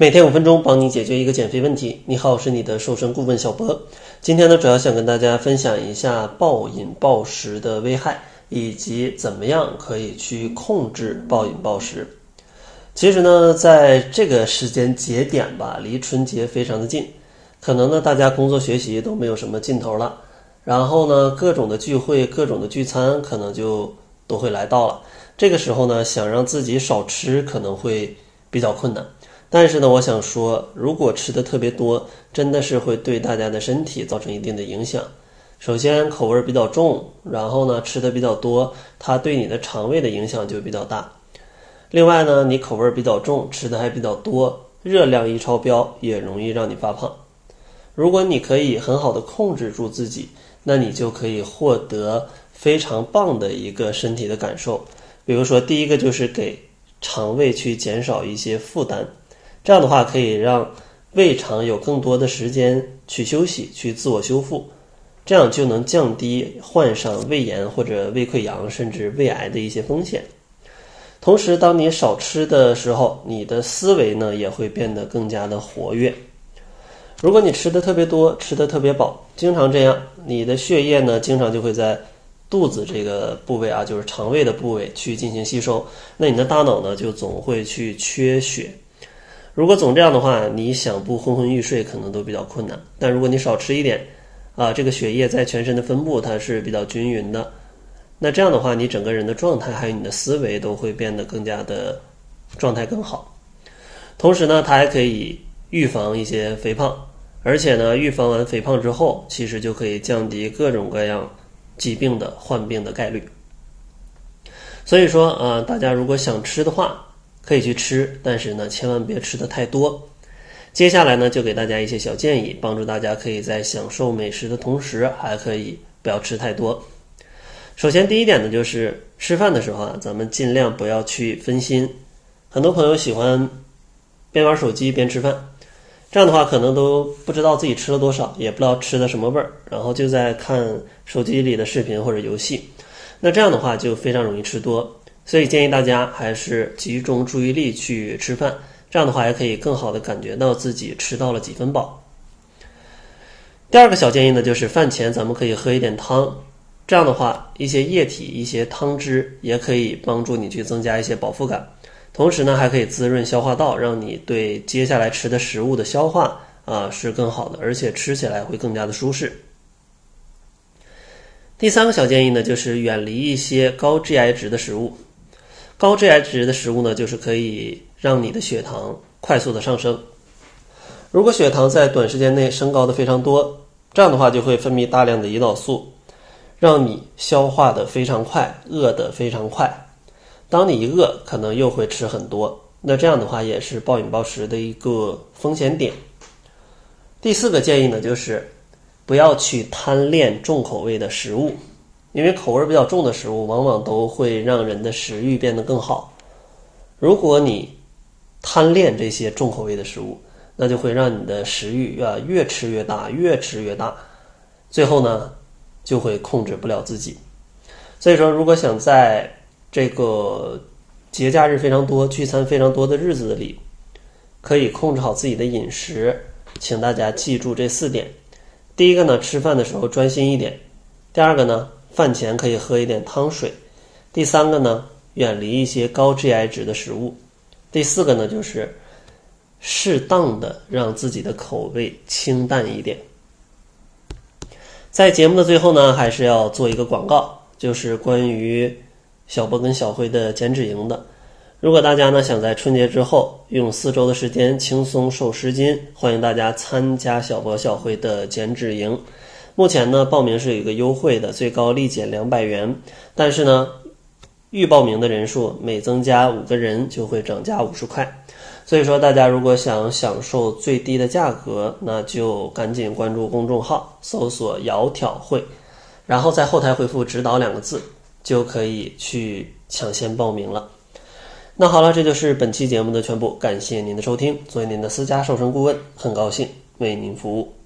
每天五分钟，帮你解决一个减肥问题。你好，我是你的瘦身顾问小博。今天呢，主要想跟大家分享一下暴饮暴食的危害，以及怎么样可以去控制暴饮暴食。其实呢，在这个时间节点吧，离春节非常的近，可能呢，大家工作学习都没有什么劲头了。然后呢，各种的聚会、各种的聚餐，可能就都会来到了。这个时候呢，想让自己少吃，可能会比较困难。但是呢，我想说，如果吃的特别多，真的是会对大家的身体造成一定的影响。首先口味比较重，然后呢吃的比较多，它对你的肠胃的影响就比较大。另外呢，你口味比较重，吃的还比较多，热量一超标，也容易让你发胖。如果你可以很好的控制住自己，那你就可以获得非常棒的一个身体的感受。比如说，第一个就是给肠胃去减少一些负担。这样的话，可以让胃肠有更多的时间去休息、去自我修复，这样就能降低患上胃炎或者胃溃疡甚至胃癌的一些风险。同时，当你少吃的时候，你的思维呢也会变得更加的活跃。如果你吃的特别多、吃的特别饱，经常这样，你的血液呢经常就会在肚子这个部位啊，就是肠胃的部位去进行吸收，那你的大脑呢就总会去缺血。如果总这样的话，你想不昏昏欲睡可能都比较困难。但如果你少吃一点，啊，这个血液在全身的分布它是比较均匀的，那这样的话，你整个人的状态还有你的思维都会变得更加的状态更好。同时呢，它还可以预防一些肥胖，而且呢，预防完肥胖之后，其实就可以降低各种各样疾病的患病的概率。所以说啊，大家如果想吃的话。可以去吃，但是呢，千万别吃的太多。接下来呢，就给大家一些小建议，帮助大家可以在享受美食的同时，还可以不要吃太多。首先，第一点呢，就是吃饭的时候啊，咱们尽量不要去分心。很多朋友喜欢边玩手机边吃饭，这样的话可能都不知道自己吃了多少，也不知道吃的什么味儿，然后就在看手机里的视频或者游戏。那这样的话就非常容易吃多。所以建议大家还是集中注意力去吃饭，这样的话也可以更好的感觉到自己吃到了几分饱。第二个小建议呢，就是饭前咱们可以喝一点汤，这样的话一些液体、一些汤汁也可以帮助你去增加一些饱腹感，同时呢还可以滋润消化道，让你对接下来吃的食物的消化啊是更好的，而且吃起来会更加的舒适。第三个小建议呢，就是远离一些高 GI 值的食物。高 GI 值的食物呢，就是可以让你的血糖快速的上升。如果血糖在短时间内升高的非常多，这样的话就会分泌大量的胰岛素，让你消化的非常快，饿的非常快。当你一饿，可能又会吃很多，那这样的话也是暴饮暴食的一个风险点。第四个建议呢，就是不要去贪恋重口味的食物。因为口味比较重的食物，往往都会让人的食欲变得更好。如果你贪恋这些重口味的食物，那就会让你的食欲啊越吃越大，越吃越大，最后呢就会控制不了自己。所以说，如果想在这个节假日非常多、聚餐非常多的日子里，可以控制好自己的饮食，请大家记住这四点：第一个呢，吃饭的时候专心一点；第二个呢。饭前可以喝一点汤水。第三个呢，远离一些高 GI 值的食物。第四个呢，就是适当的让自己的口味清淡一点。在节目的最后呢，还是要做一个广告，就是关于小波跟小辉的减脂营的。如果大家呢想在春节之后用四周的时间轻松瘦十斤，欢迎大家参加小波小辉的减脂营。目前呢，报名是有一个优惠的，最高立减两百元。但是呢，预报名的人数每增加五个人就会涨价五十块。所以说，大家如果想享受最低的价格，那就赶紧关注公众号，搜索“窈窕会”，然后在后台回复“指导”两个字，就可以去抢先报名了。那好了，这就是本期节目的全部，感谢您的收听。作为您的私家瘦身顾问，很高兴为您服务。